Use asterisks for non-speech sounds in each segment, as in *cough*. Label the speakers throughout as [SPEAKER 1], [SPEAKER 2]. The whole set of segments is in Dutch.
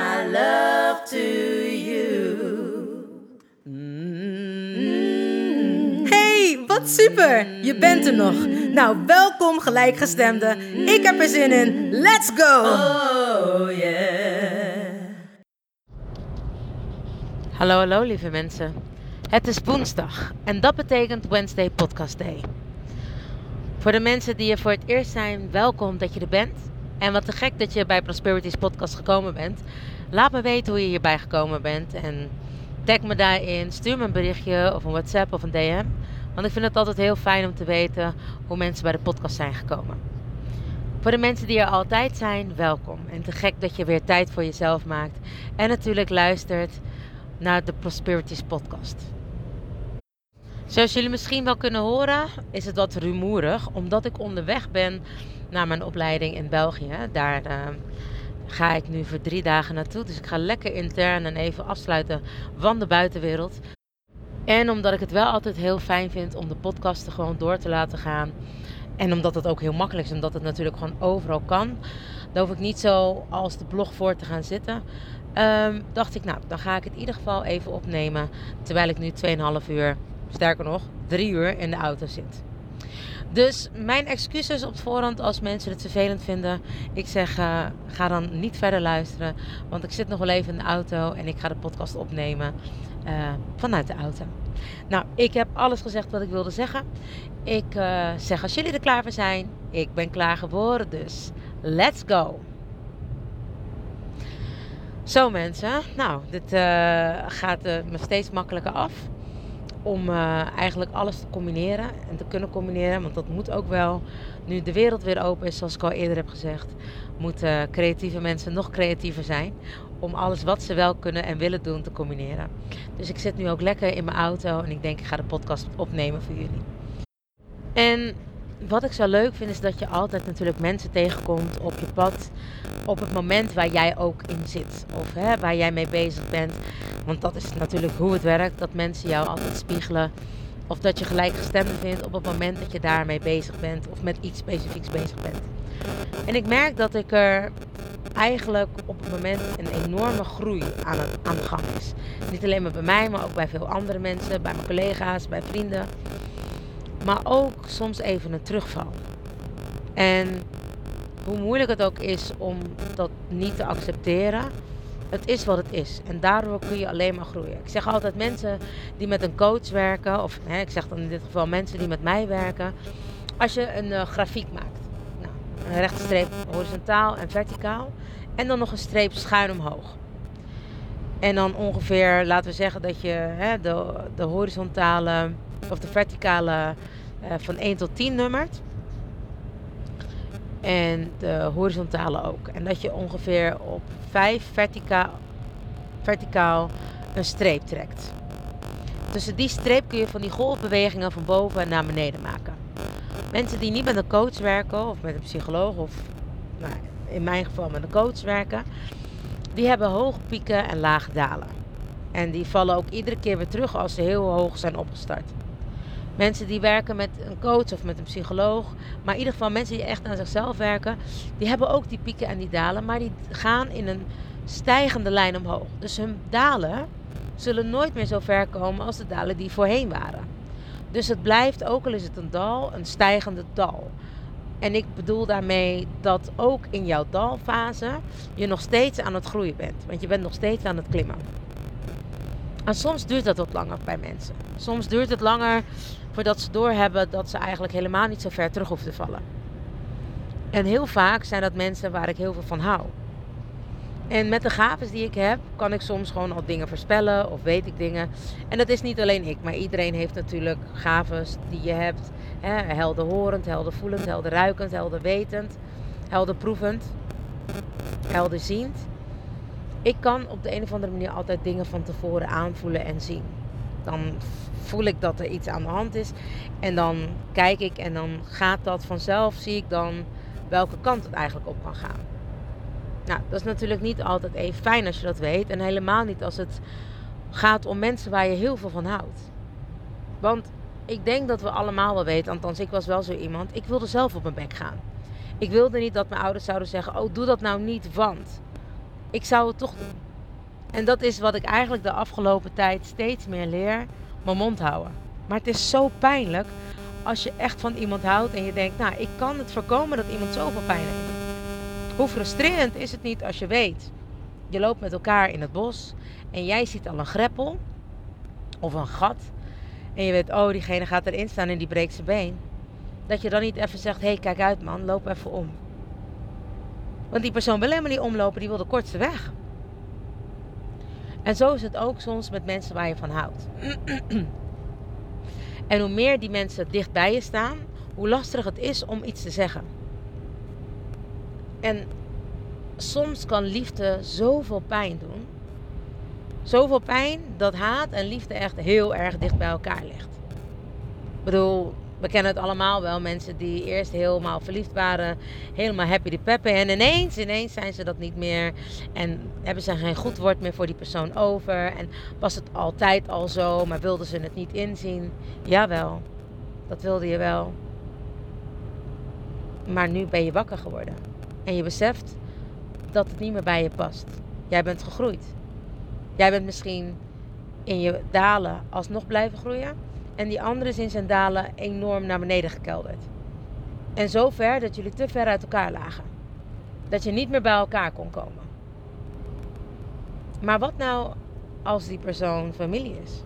[SPEAKER 1] my love to you.
[SPEAKER 2] Hey, wat super! Je bent er nog. Nou, welkom gelijkgestemde. Ik heb er zin in. Let's go!
[SPEAKER 1] Oh yeah.
[SPEAKER 3] Hallo, hallo lieve mensen. Het is woensdag en dat betekent Wednesday Podcast Day. Voor de mensen die er voor het eerst zijn, welkom dat je er bent. En wat te gek dat je bij Prosperities Podcast gekomen bent. Laat me weten hoe je hierbij gekomen bent en tag me daarin. Stuur me een berichtje of een WhatsApp of een DM. Want ik vind het altijd heel fijn om te weten hoe mensen bij de podcast zijn gekomen. Voor de mensen die er altijd zijn, welkom. En te gek dat je weer tijd voor jezelf maakt. En natuurlijk luistert naar de Prosperities podcast. Zoals jullie misschien wel kunnen horen, is het wat rumoerig, omdat ik onderweg ben naar mijn opleiding in België. Daar eh, ga ik nu voor drie dagen naartoe. Dus ik ga lekker intern en even afsluiten van de buitenwereld. En omdat ik het wel altijd heel fijn vind om de podcasten gewoon door te laten gaan. En omdat het ook heel makkelijk is, omdat het natuurlijk gewoon overal kan. Daar hoef ik niet zo als de blog voor te gaan zitten. Ehm, dacht ik, nou, dan ga ik het in ieder geval even opnemen. Terwijl ik nu 2,5 uur, sterker nog, 3 uur in de auto zit. Dus mijn excuses op voorhand als mensen het vervelend vinden. Ik zeg, eh, ga dan niet verder luisteren. Want ik zit nog wel even in de auto en ik ga de podcast opnemen eh, vanuit de auto. Nou, ik heb alles gezegd wat ik wilde zeggen. Ik eh, zeg als jullie er klaar voor zijn. Ik ben klaar geworden, dus let's go. Zo mensen, nou, dit gaat me steeds makkelijker af om eh, eigenlijk alles te combineren en te kunnen combineren. Want dat moet ook wel. Nu de wereld weer open is, zoals ik al eerder heb gezegd, moeten creatieve mensen nog creatiever zijn. Om alles wat ze wel kunnen en willen doen te combineren. Dus ik zit nu ook lekker in mijn auto en ik denk ik ga de podcast opnemen voor jullie. En wat ik zo leuk vind is dat je altijd natuurlijk mensen tegenkomt op je pad. Op het moment waar jij ook in zit. Of hè, waar jij mee bezig bent. Want dat is natuurlijk hoe het werkt. Dat mensen jou altijd spiegelen. Of dat je gelijkgestemde vindt op het moment dat je daarmee bezig bent. Of met iets specifieks bezig bent. En ik merk dat ik er eigenlijk op het moment een enorme groei aan, aan de gang is. Niet alleen maar bij mij, maar ook bij veel andere mensen. Bij mijn collega's, bij vrienden. Maar ook soms even een terugval. En hoe moeilijk het ook is om dat niet te accepteren, het is wat het is. En daardoor kun je alleen maar groeien. Ik zeg altijd mensen die met een coach werken, of hè, ik zeg dan in dit geval mensen die met mij werken. Als je een uh, grafiek maakt, nou, een rechte streep horizontaal en verticaal, en dan nog een streep schuin omhoog. En dan ongeveer, laten we zeggen dat je hè, de, de horizontale of de verticale uh, van 1 tot 10 nummert. En de horizontale ook. En dat je ongeveer op 5 vertica verticaal een streep trekt. Tussen die streep kun je van die golfbewegingen van boven naar beneden maken. Mensen die niet met een coach werken of met een psycholoog of nou, in mijn geval met een coach werken, die hebben hoge pieken en lage dalen. En die vallen ook iedere keer weer terug als ze heel hoog zijn opgestart. Mensen die werken met een coach of met een psycholoog, maar in ieder geval mensen die echt aan zichzelf werken, die hebben ook die pieken en die dalen, maar die gaan in een stijgende lijn omhoog. Dus hun dalen zullen nooit meer zo ver komen als de dalen die voorheen waren. Dus het blijft, ook al is het een dal, een stijgende dal. En ik bedoel daarmee dat ook in jouw dalfase je nog steeds aan het groeien bent. Want je bent nog steeds aan het klimmen. En soms duurt dat wat langer bij mensen. Soms duurt het langer voordat ze doorhebben dat ze eigenlijk helemaal niet zo ver terug hoeven te vallen. En heel vaak zijn dat mensen waar ik heel veel van hou. En met de gaves die ik heb, kan ik soms gewoon al dingen voorspellen of weet ik dingen. En dat is niet alleen ik, maar iedereen heeft natuurlijk gaves die je hebt. Hè, helderhorend, heldervoelend, helderruikend, helderwetend, helderproevend, helderziend. Ik kan op de een of andere manier altijd dingen van tevoren aanvoelen en zien. Dan voel ik dat er iets aan de hand is. En dan kijk ik en dan gaat dat vanzelf, zie ik dan welke kant het eigenlijk op kan gaan. Nou, dat is natuurlijk niet altijd even fijn als je dat weet. En helemaal niet als het gaat om mensen waar je heel veel van houdt. Want ik denk dat we allemaal wel weten, althans ik was wel zo iemand, ik wilde zelf op mijn bek gaan. Ik wilde niet dat mijn ouders zouden zeggen, oh doe dat nou niet, want ik zou het toch. En dat is wat ik eigenlijk de afgelopen tijd steeds meer leer, mijn mond houden. Maar het is zo pijnlijk als je echt van iemand houdt en je denkt, nou ik kan het voorkomen dat iemand zoveel pijn heeft. Hoe frustrerend is het niet als je weet, je loopt met elkaar in het bos en jij ziet al een greppel of een gat en je weet, oh diegene gaat erin staan en die breekt zijn been. Dat je dan niet even zegt, hé hey, kijk uit man, loop even om. Want die persoon wil helemaal niet omlopen, die wil de kortste weg. En zo is het ook soms met mensen waar je van houdt. *clears throat* en hoe meer die mensen dicht bij je staan, hoe lastiger het is om iets te zeggen. En soms kan liefde zoveel pijn doen. Zoveel pijn dat haat en liefde echt heel erg dicht bij elkaar ligt. Ik bedoel, we kennen het allemaal wel. Mensen die eerst helemaal verliefd waren, helemaal happy de peppen. En ineens, ineens zijn ze dat niet meer. En hebben ze geen goed woord meer voor die persoon over. En was het altijd al zo, maar wilden ze het niet inzien? Jawel, dat wilde je wel. Maar nu ben je wakker geworden. En je beseft dat het niet meer bij je past. Jij bent gegroeid. Jij bent misschien in je dalen alsnog blijven groeien. En die andere is in zijn dalen enorm naar beneden gekelderd. En zo ver dat jullie te ver uit elkaar lagen. Dat je niet meer bij elkaar kon komen. Maar wat nou als die persoon familie is?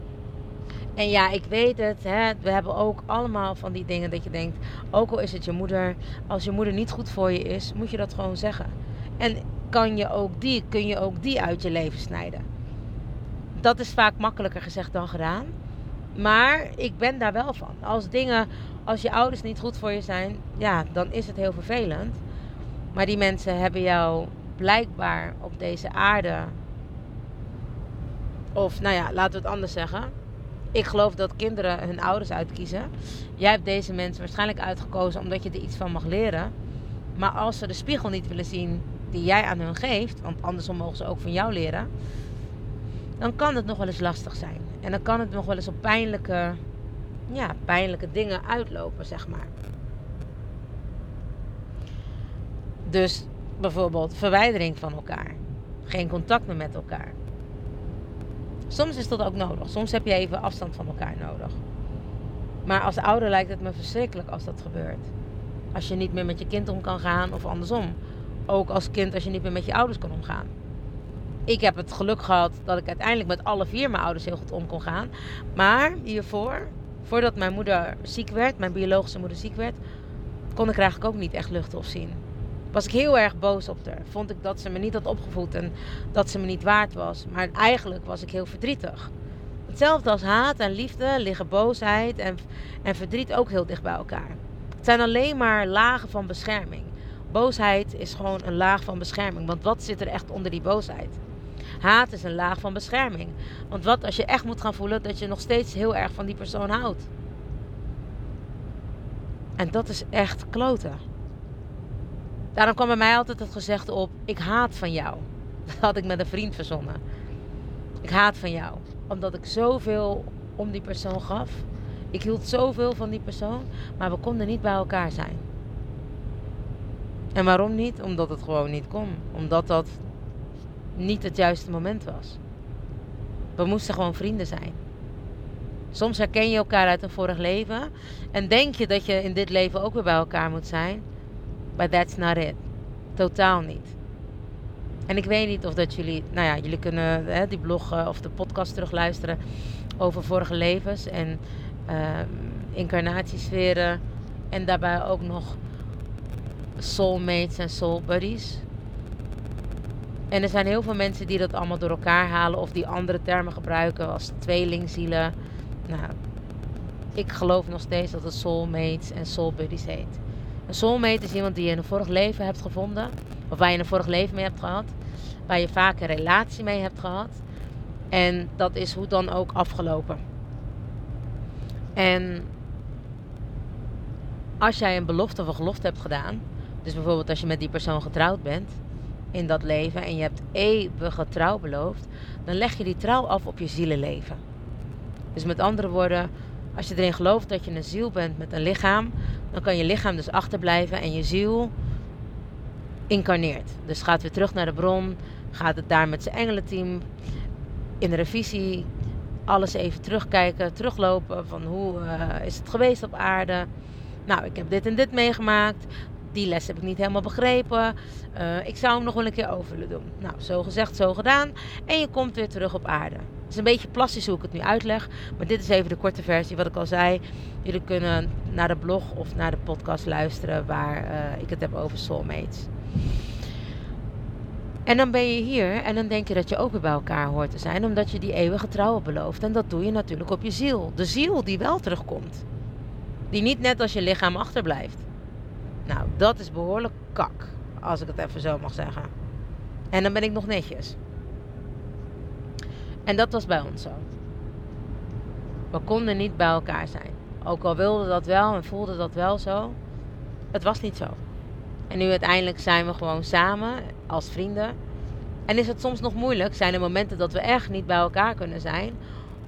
[SPEAKER 3] En ja, ik weet het. Hè, we hebben ook allemaal van die dingen dat je denkt. Ook al is het je moeder. Als je moeder niet goed voor je is, moet je dat gewoon zeggen. En kan je ook die, kun je ook die uit je leven snijden. Dat is vaak makkelijker gezegd dan gedaan. Maar ik ben daar wel van. Als dingen, als je ouders niet goed voor je zijn, ja, dan is het heel vervelend. Maar die mensen hebben jou blijkbaar op deze aarde. Of nou ja, laten we het anders zeggen ik geloof dat kinderen hun ouders uitkiezen. Jij hebt deze mensen waarschijnlijk uitgekozen omdat je er iets van mag leren. Maar als ze de spiegel niet willen zien die jij aan hun geeft, want andersom mogen ze ook van jou leren, dan kan het nog wel eens lastig zijn. En dan kan het nog wel eens op pijnlijke, ja, pijnlijke dingen uitlopen, zeg maar. Dus bijvoorbeeld verwijdering van elkaar. Geen contact meer met elkaar. Soms is dat ook nodig. Soms heb je even afstand van elkaar nodig. Maar als ouder lijkt het me verschrikkelijk als dat gebeurt. Als je niet meer met je kind om kan gaan of andersom. Ook als kind als je niet meer met je ouders kan omgaan. Ik heb het geluk gehad dat ik uiteindelijk met alle vier mijn ouders heel goed om kon gaan. Maar hiervoor, voordat mijn moeder ziek werd, mijn biologische moeder ziek werd, kon ik eigenlijk ook niet echt luchten of zien was ik heel erg boos op haar. Vond ik dat ze me niet had opgevoed en dat ze me niet waard was. Maar eigenlijk was ik heel verdrietig. Hetzelfde als haat en liefde liggen boosheid en, en verdriet ook heel dicht bij elkaar. Het zijn alleen maar lagen van bescherming. Boosheid is gewoon een laag van bescherming. Want wat zit er echt onder die boosheid? Haat is een laag van bescherming. Want wat als je echt moet gaan voelen dat je nog steeds heel erg van die persoon houdt? En dat is echt kloten. Daarom kwam bij mij altijd het gezegde op: ik haat van jou. *laughs* Dat had ik met een vriend verzonnen. Ik haat van jou. Omdat ik zoveel om die persoon gaf. Ik hield zoveel van die persoon, maar we konden niet bij elkaar zijn. En waarom niet? Omdat het gewoon niet kon. Omdat dat niet het juiste moment was. We moesten gewoon vrienden zijn. Soms herken je elkaar uit een vorig leven en denk je dat je in dit leven ook weer bij elkaar moet zijn. But that's not it. Totaal niet. En ik weet niet of dat jullie, nou ja, jullie kunnen hè, die blog eh, of de podcast terugluisteren over vorige levens en uh, incarnatiesferen. En daarbij ook nog soulmates en soul buddies. En er zijn heel veel mensen die dat allemaal door elkaar halen of die andere termen gebruiken als tweelingzielen. Nou, ik geloof nog steeds dat het soulmates en soul buddies heet. Een soulmate is iemand die je in een vorig leven hebt gevonden, of waar je een vorig leven mee hebt gehad, waar je vaak een relatie mee hebt gehad. En dat is hoe dan ook afgelopen. En als jij een belofte of een gelofte hebt gedaan, dus bijvoorbeeld als je met die persoon getrouwd bent in dat leven en je hebt eeuwige trouw beloofd, dan leg je die trouw af op je zielenleven. Dus met andere woorden, als je erin gelooft dat je een ziel bent met een lichaam, dan kan je lichaam dus achterblijven en je ziel incarneert. Dus gaat weer terug naar de bron, gaat het daar met zijn engelenteam in de revisie alles even terugkijken, teruglopen van hoe uh, is het geweest op aarde. Nou, ik heb dit en dit meegemaakt. Die les heb ik niet helemaal begrepen. Uh, ik zou hem nog wel een keer over willen doen. Nou, zo gezegd, zo gedaan. En je komt weer terug op aarde. Het is een beetje plastisch hoe ik het nu uitleg. Maar dit is even de korte versie, wat ik al zei. Jullie kunnen naar de blog of naar de podcast luisteren waar uh, ik het heb over soulmates. En dan ben je hier en dan denk je dat je ook weer bij elkaar hoort te zijn, omdat je die eeuwige trouwen belooft. En dat doe je natuurlijk op je ziel. De ziel die wel terugkomt. Die niet net als je lichaam achterblijft. Nou, dat is behoorlijk kak, als ik het even zo mag zeggen. En dan ben ik nog netjes. En dat was bij ons zo. We konden niet bij elkaar zijn. Ook al wilde dat wel en voelde dat wel zo. Het was niet zo. En nu uiteindelijk zijn we gewoon samen als vrienden. En is het soms nog moeilijk, zijn er momenten dat we echt niet bij elkaar kunnen zijn,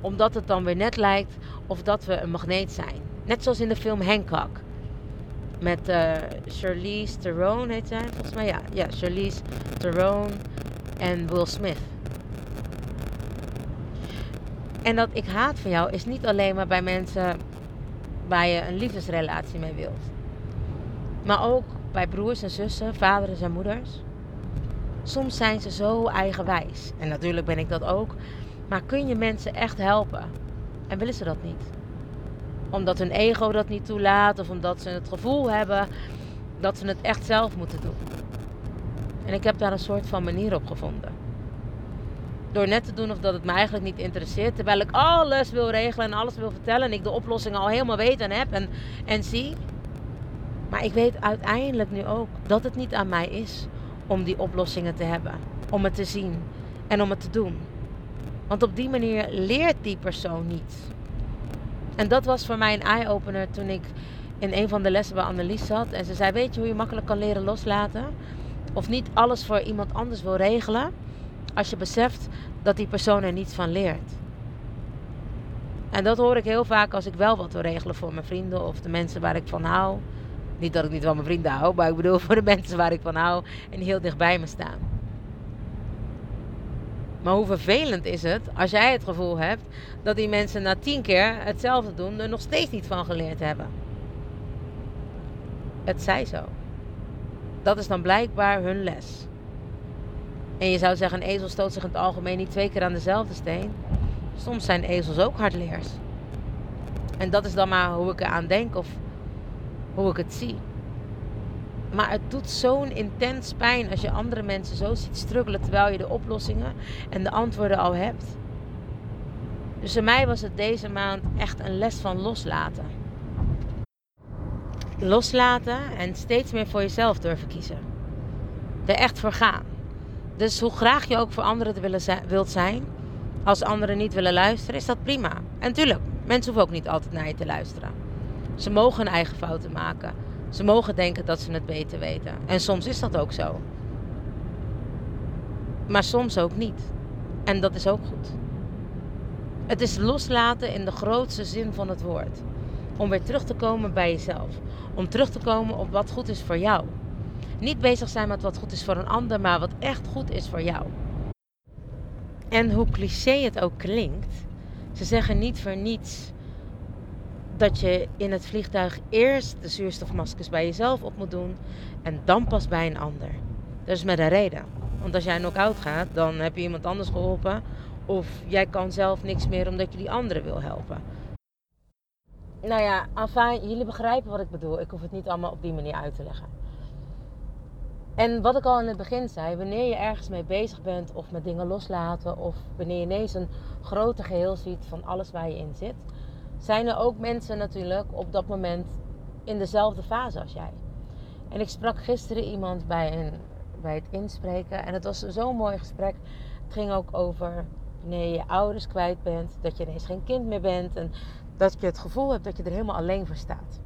[SPEAKER 3] omdat het dan weer net lijkt of dat we een magneet zijn. Net zoals in de film Hancock. Met uh, Charlize Theron heet zij, volgens mij ja. Ja, Charlize Theron en Will Smith. En dat ik haat van jou is niet alleen maar bij mensen waar je een liefdesrelatie mee wilt. Maar ook bij broers en zussen, vaders en moeders. Soms zijn ze zo eigenwijs. En natuurlijk ben ik dat ook. Maar kun je mensen echt helpen? En willen ze dat niet? Omdat hun ego dat niet toelaat of omdat ze het gevoel hebben dat ze het echt zelf moeten doen. En ik heb daar een soort van manier op gevonden. Door net te doen of dat het me eigenlijk niet interesseert. Terwijl ik alles wil regelen en alles wil vertellen. En ik de oplossingen al helemaal weet en heb en, en zie. Maar ik weet uiteindelijk nu ook dat het niet aan mij is om die oplossingen te hebben. Om het te zien en om het te doen. Want op die manier leert die persoon niet. En dat was voor mij een eye-opener toen ik in een van de lessen bij Annelies zat. En ze zei, weet je hoe je makkelijk kan leren loslaten? Of niet alles voor iemand anders wil regelen. Als je beseft dat die persoon er niets van leert. En dat hoor ik heel vaak als ik wel wat wil regelen voor mijn vrienden of de mensen waar ik van hou. Niet dat ik niet van mijn vrienden hou, maar ik bedoel voor de *laughs* mensen waar ik van hou en die heel dicht bij me staan. Maar hoe vervelend is het als jij het gevoel hebt dat die mensen na tien keer hetzelfde doen, er nog steeds niet van geleerd hebben? Het zij zo. Dat is dan blijkbaar hun les. En je zou zeggen, een ezel stoot zich in het algemeen niet twee keer aan dezelfde steen. Soms zijn ezels ook hardleers. En dat is dan maar hoe ik eraan denk of hoe ik het zie. Maar het doet zo'n intens pijn als je andere mensen zo ziet struggelen terwijl je de oplossingen en de antwoorden al hebt. Dus voor mij was het deze maand echt een les van loslaten. Loslaten en steeds meer voor jezelf durven kiezen. Er echt voor gaan. Dus hoe graag je ook voor anderen willen wilt zijn, als anderen niet willen luisteren, is dat prima. En tuurlijk, mensen hoeven ook niet altijd naar je te luisteren. Ze mogen hun eigen fouten maken. Ze mogen denken dat ze het beter weten. En soms is dat ook zo. Maar soms ook niet. En dat is ook goed. Het is loslaten in de grootste zin van het woord. Om weer terug te komen bij jezelf. Om terug te komen op wat goed is voor jou. Niet bezig zijn met wat goed is voor een ander, maar wat echt goed is voor jou. En hoe cliché het ook klinkt, ze zeggen niet voor niets dat je in het vliegtuig eerst de zuurstofmaskers bij jezelf op moet doen en dan pas bij een ander. Dat is met een reden. Want als jij knock-out gaat, dan heb je iemand anders geholpen. Of jij kan zelf niks meer omdat je die andere wil helpen. Nou ja, enfin, jullie begrijpen wat ik bedoel. Ik hoef het niet allemaal op die manier uit te leggen. En wat ik al in het begin zei, wanneer je ergens mee bezig bent of met dingen loslaten of wanneer je ineens een groter geheel ziet van alles waar je in zit, zijn er ook mensen natuurlijk op dat moment in dezelfde fase als jij. En ik sprak gisteren iemand bij, een, bij het inspreken en het was zo'n mooi gesprek. Het ging ook over wanneer je je ouders kwijt bent, dat je ineens geen kind meer bent en dat je het gevoel hebt dat je er helemaal alleen voor staat.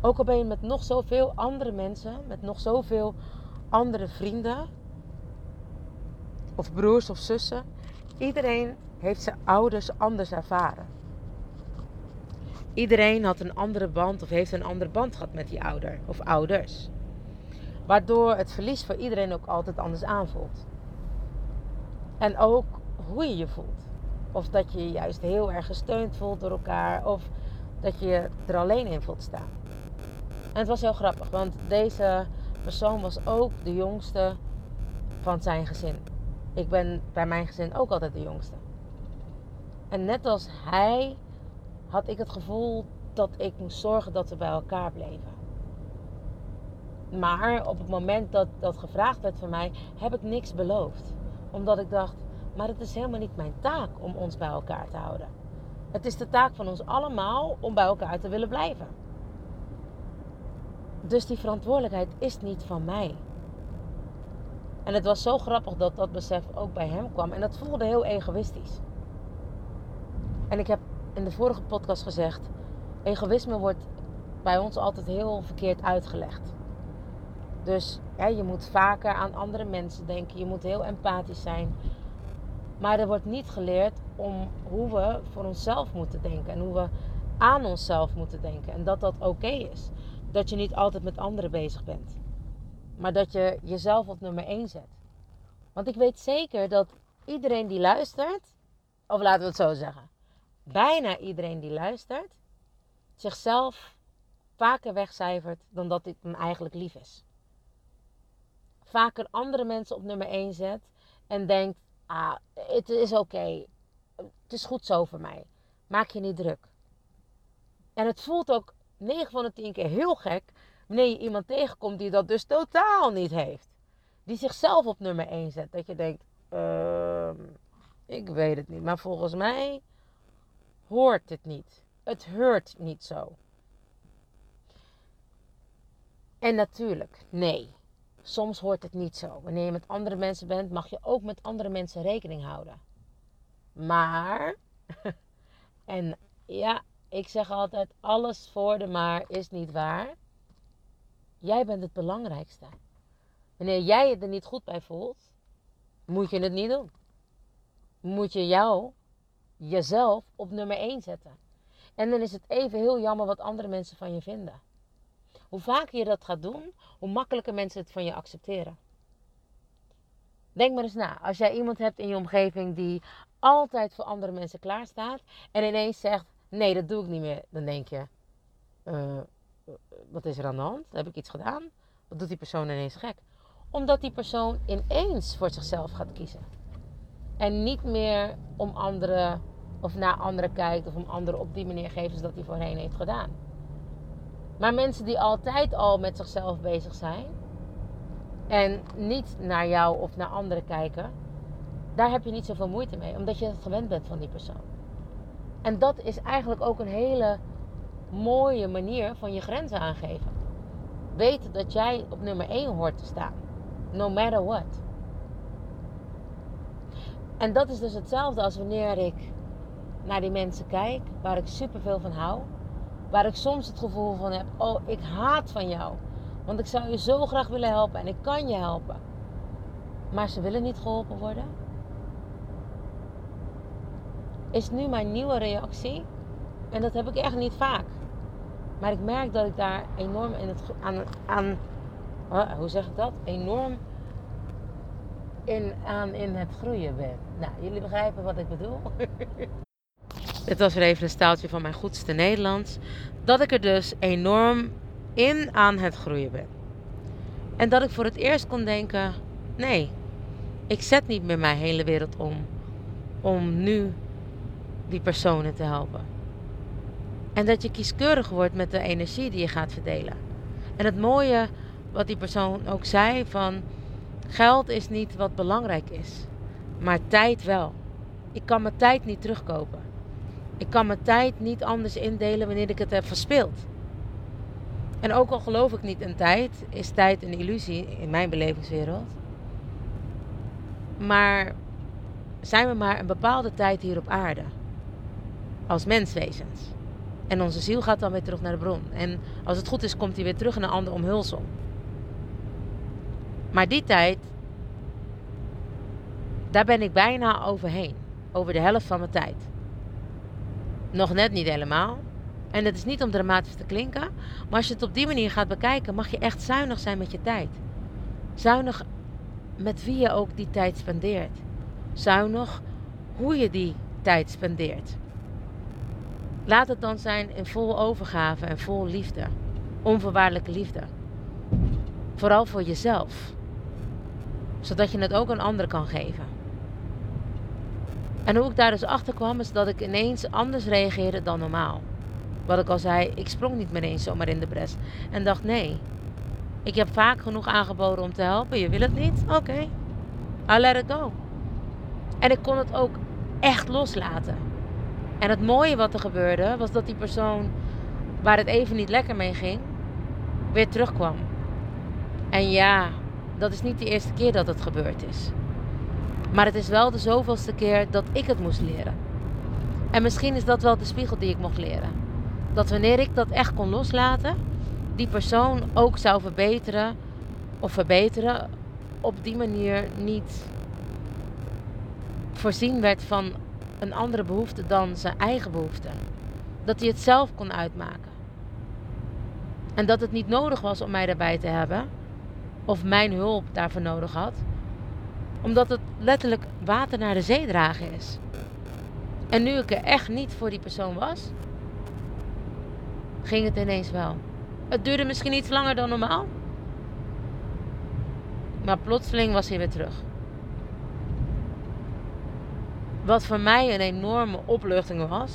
[SPEAKER 3] Ook al ben je met nog zoveel andere mensen, met nog zoveel andere vrienden, of broers of zussen, iedereen heeft zijn ouders anders ervaren. Iedereen had een andere band of heeft een andere band gehad met die ouder of ouders. Waardoor het verlies voor iedereen ook altijd anders aanvoelt. En ook hoe je je voelt. Of dat je je juist heel erg gesteund voelt door elkaar. Of dat je er alleen in voelt staan. En het was heel grappig, want deze persoon was ook de jongste van zijn gezin. Ik ben bij mijn gezin ook altijd de jongste. En net als hij had ik het gevoel dat ik moest zorgen dat we bij elkaar bleven. Maar op het moment dat dat gevraagd werd van mij, heb ik niks beloofd. Omdat ik dacht, maar het is helemaal niet mijn taak om ons bij elkaar te houden. Het is de taak van ons allemaal om bij elkaar te willen blijven. Dus die verantwoordelijkheid is niet van mij. En het was zo grappig dat dat besef ook bij hem kwam. En dat voelde heel egoïstisch. En ik heb in de vorige podcast gezegd: egoïsme wordt bij ons altijd heel verkeerd uitgelegd. Dus ja, je moet vaker aan andere mensen denken. Je moet heel empathisch zijn. Maar er wordt niet geleerd om hoe we voor onszelf moeten denken. En hoe we aan onszelf moeten denken. En dat dat oké is. Dat je niet altijd met anderen bezig bent. Maar dat je jezelf op nummer 1 zet. Want ik weet zeker dat iedereen die luistert. Of laten we het zo zeggen. Bijna iedereen die luistert. Zichzelf vaker wegcijfert dan dat dit hem eigenlijk lief is. Vaker andere mensen op nummer 1 zet. En denkt ah, het is oké. Het is goed zo voor mij. Maak je niet druk. En het voelt ook 9 van de 10 keer heel gek wanneer je iemand tegenkomt die dat dus totaal niet heeft. Die zichzelf op nummer 1 zet. Dat je denkt, uh, ik weet het niet. Maar volgens mij hoort het niet. Het hoort niet zo. En natuurlijk, nee. Soms hoort het niet zo. Wanneer je met andere mensen bent, mag je ook met andere mensen rekening houden. Maar, *laughs* en ja, ik zeg altijd: alles voor de maar is niet waar. Jij bent het belangrijkste. Wanneer jij je er niet goed bij voelt, moet je het niet doen. Moet je jou, jezelf, op nummer 1 zetten. En dan is het even heel jammer wat andere mensen van je vinden. Hoe vaker je dat gaat doen, hoe makkelijker mensen het van je accepteren. Denk maar eens na. Als jij iemand hebt in je omgeving die altijd voor andere mensen klaarstaat en ineens zegt: Nee, dat doe ik niet meer, dan denk je: uh, Wat is er aan de hand? Heb ik iets gedaan? Wat doet die persoon ineens gek? Omdat die persoon ineens voor zichzelf gaat kiezen. En niet meer om anderen of naar anderen kijkt of om anderen op die manier geeft als dat hij voorheen heeft gedaan. Maar mensen die altijd al met zichzelf bezig zijn en niet naar jou of naar anderen kijken, daar heb je niet zoveel moeite mee, omdat je het gewend bent van die persoon. En dat is eigenlijk ook een hele mooie manier van je grenzen aangeven. Weten dat jij op nummer 1 hoort te staan, no matter what. En dat is dus hetzelfde als wanneer ik naar die mensen kijk, waar ik superveel van hou Waar ik soms het gevoel van heb: oh, ik haat van jou. Want ik zou je zo graag willen helpen en ik kan je helpen. Maar ze willen niet geholpen worden. Is nu mijn nieuwe reactie. En dat heb ik echt niet vaak. Maar ik merk dat ik daar enorm in het, aan, aan hoe zeg ik dat? Enorm in, aan in het groeien ben. Nou, jullie begrijpen wat ik bedoel. *laughs* Dit was weer even een staaltje van mijn goedste Nederlands. Dat ik er dus enorm in aan het groeien ben. En dat ik voor het eerst kon denken: Nee, ik zet niet meer mijn hele wereld om om nu die personen te helpen. En dat je kieskeurig wordt met de energie die je gaat verdelen. En het mooie wat die persoon ook zei van geld is niet wat belangrijk is, maar tijd wel. Ik kan mijn tijd niet terugkopen. Ik kan mijn tijd niet anders indelen wanneer ik het heb verspeeld. En ook al geloof ik niet in tijd, is tijd een illusie in mijn belevingswereld. Maar zijn we maar een bepaalde tijd hier op aarde. Als menswezens. En onze ziel gaat dan weer terug naar de bron. En als het goed is, komt hij weer terug in een ander omhulsel. Maar die tijd, daar ben ik bijna overheen. Over de helft van mijn tijd. Nog net niet helemaal. En het is niet om dramatisch te klinken. Maar als je het op die manier gaat bekijken, mag je echt zuinig zijn met je tijd. Zuinig met wie je ook die tijd spendeert. Zuinig hoe je die tijd spendeert. Laat het dan zijn in vol overgave en vol liefde. Onvoorwaardelijke liefde. Vooral voor jezelf. Zodat je het ook een ander kan geven. En hoe ik daar dus achter kwam, is dat ik ineens anders reageerde dan normaal. Wat ik al zei, ik sprong niet meteen zomaar in de bres. En dacht, nee, ik heb vaak genoeg aangeboden om te helpen. Je wil het niet? Oké, okay. I'll let it go. En ik kon het ook echt loslaten. En het mooie wat er gebeurde, was dat die persoon waar het even niet lekker mee ging, weer terugkwam. En ja, dat is niet de eerste keer dat het gebeurd is. Maar het is wel de zoveelste keer dat ik het moest leren. En misschien is dat wel de spiegel die ik mocht leren. Dat wanneer ik dat echt kon loslaten, die persoon ook zou verbeteren of verbeteren op die manier niet voorzien werd van een andere behoefte dan zijn eigen behoefte. Dat hij het zelf kon uitmaken. En dat het niet nodig was om mij daarbij te hebben, of mijn hulp daarvoor nodig had, omdat het letterlijk water naar de zee dragen is. En nu ik er echt niet voor die persoon was, ging het ineens wel. Het duurde misschien iets langer dan normaal. Maar plotseling was hij weer terug. Wat voor mij een enorme opluchting was.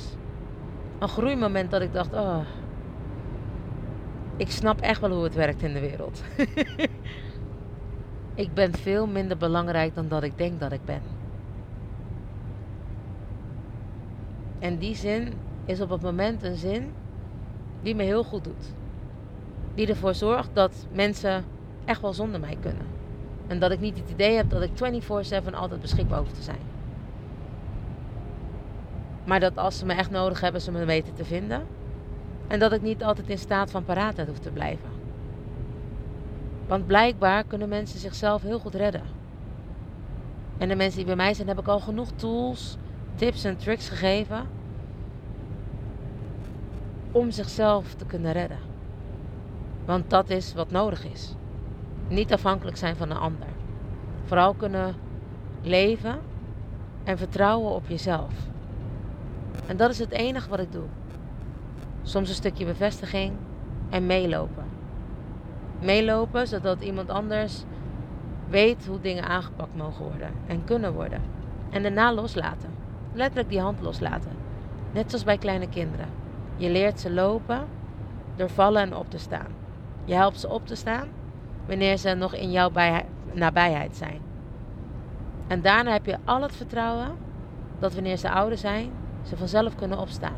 [SPEAKER 3] Een groeimoment dat ik dacht: oh, ik snap echt wel hoe het werkt in de wereld. *laughs* ik ben veel minder belangrijk dan dat ik denk dat ik ben. En die zin is op het moment een zin die me heel goed doet. Die ervoor zorgt dat mensen echt wel zonder mij kunnen. En dat ik niet het idee heb dat ik 24/7 altijd beschikbaar hoef te zijn. Maar dat als ze me echt nodig hebben, ze me weten te vinden. En dat ik niet altijd in staat van paraatheid hoef te blijven. Want blijkbaar kunnen mensen zichzelf heel goed redden. En de mensen die bij mij zijn, heb ik al genoeg tools, tips en tricks gegeven. Om zichzelf te kunnen redden. Want dat is wat nodig is. Niet afhankelijk zijn van een ander. Vooral kunnen leven en vertrouwen op jezelf. En dat is het enige wat ik doe. Soms een stukje bevestiging en meelopen. Meelopen zodat iemand anders weet hoe dingen aangepakt mogen worden en kunnen worden. En daarna loslaten. Letterlijk die hand loslaten. Net zoals bij kleine kinderen. Je leert ze lopen door vallen en op te staan. Je helpt ze op te staan wanneer ze nog in jouw nabijheid zijn. En daarna heb je al het vertrouwen dat wanneer ze ouder zijn, ze vanzelf kunnen opstaan.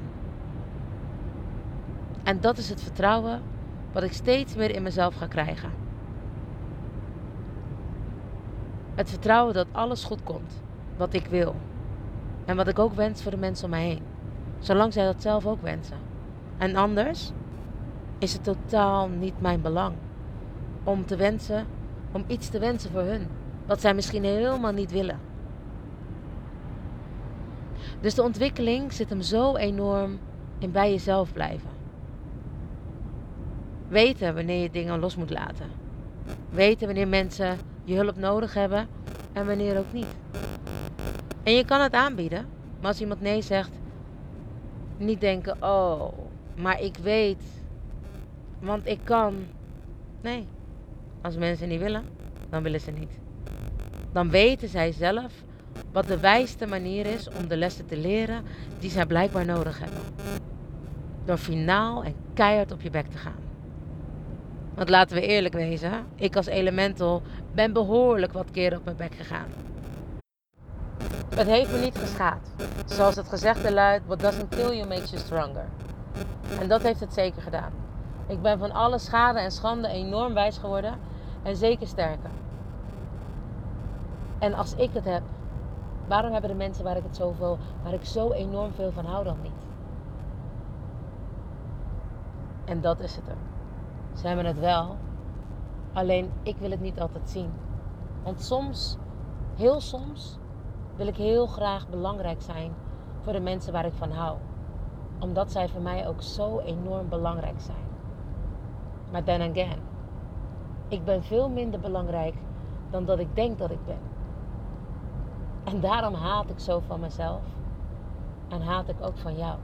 [SPEAKER 3] En dat is het vertrouwen wat ik steeds meer in mezelf ga krijgen. Het vertrouwen dat alles goed komt, wat ik wil. En wat ik ook wens voor de mensen om mij heen. Zolang zij dat zelf ook wensen. En anders is het totaal niet mijn belang om te wensen, om iets te wensen voor hun. Wat zij misschien helemaal niet willen. Dus de ontwikkeling zit hem zo enorm in bij jezelf blijven. Weten wanneer je dingen los moet laten. Weten wanneer mensen je hulp nodig hebben en wanneer ook niet. En je kan het aanbieden, maar als iemand nee zegt, niet denken: oh, maar ik weet, want ik kan. Nee, als mensen niet willen, dan willen ze niet. dan weten zij zelf wat de wijste manier is om de lessen te leren die zij blijkbaar nodig hebben. Door finaal en keihard op je bek te gaan. Want laten we eerlijk wezen, ik als elemental ben behoorlijk wat keren op mijn bek gegaan. Het heeft me niet geschaad. Zoals het gezegde luidt, what doesn't kill you makes you stronger. En dat heeft het zeker gedaan. Ik ben van alle schade en schande enorm wijs geworden en zeker sterker. En als ik het heb, waarom hebben de mensen waar ik het zoveel, waar ik zo enorm veel van hou dan niet? En dat is het er. Ze hebben het wel, alleen ik wil het niet altijd zien. Want soms, heel soms, wil ik heel graag belangrijk zijn voor de mensen waar ik van hou. Omdat zij voor mij ook zo enorm belangrijk zijn. Maar then again, ik ben veel minder belangrijk dan dat ik denk dat ik ben. En daarom haat ik zo van mezelf. En haat ik ook van jou.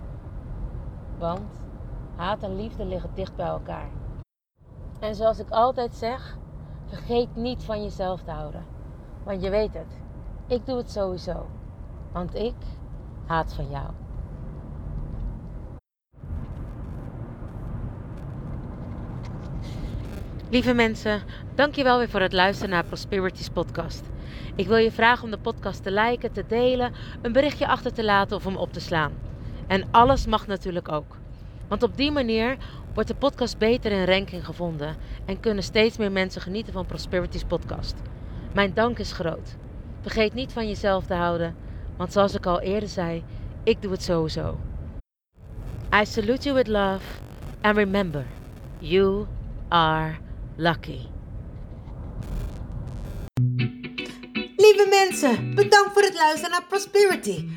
[SPEAKER 3] Want haat en liefde liggen dicht bij elkaar. En zoals ik altijd zeg, vergeet niet van jezelf te houden. Want je weet het, ik doe het sowieso. Want ik haat van jou. Lieve mensen, dankjewel weer voor het luisteren naar Prosperities podcast. Ik wil je vragen om de podcast te liken, te delen, een berichtje achter te laten of hem op te slaan. En alles mag natuurlijk ook. Want op die manier wordt de podcast beter in ranking gevonden en kunnen steeds meer mensen genieten van Prosperities podcast. Mijn dank is groot. Vergeet niet van jezelf te houden, want zoals ik al eerder zei, ik doe het sowieso. I salute you with love and remember, you are lucky.
[SPEAKER 2] Lieve mensen, bedankt voor het luisteren naar Prosperity,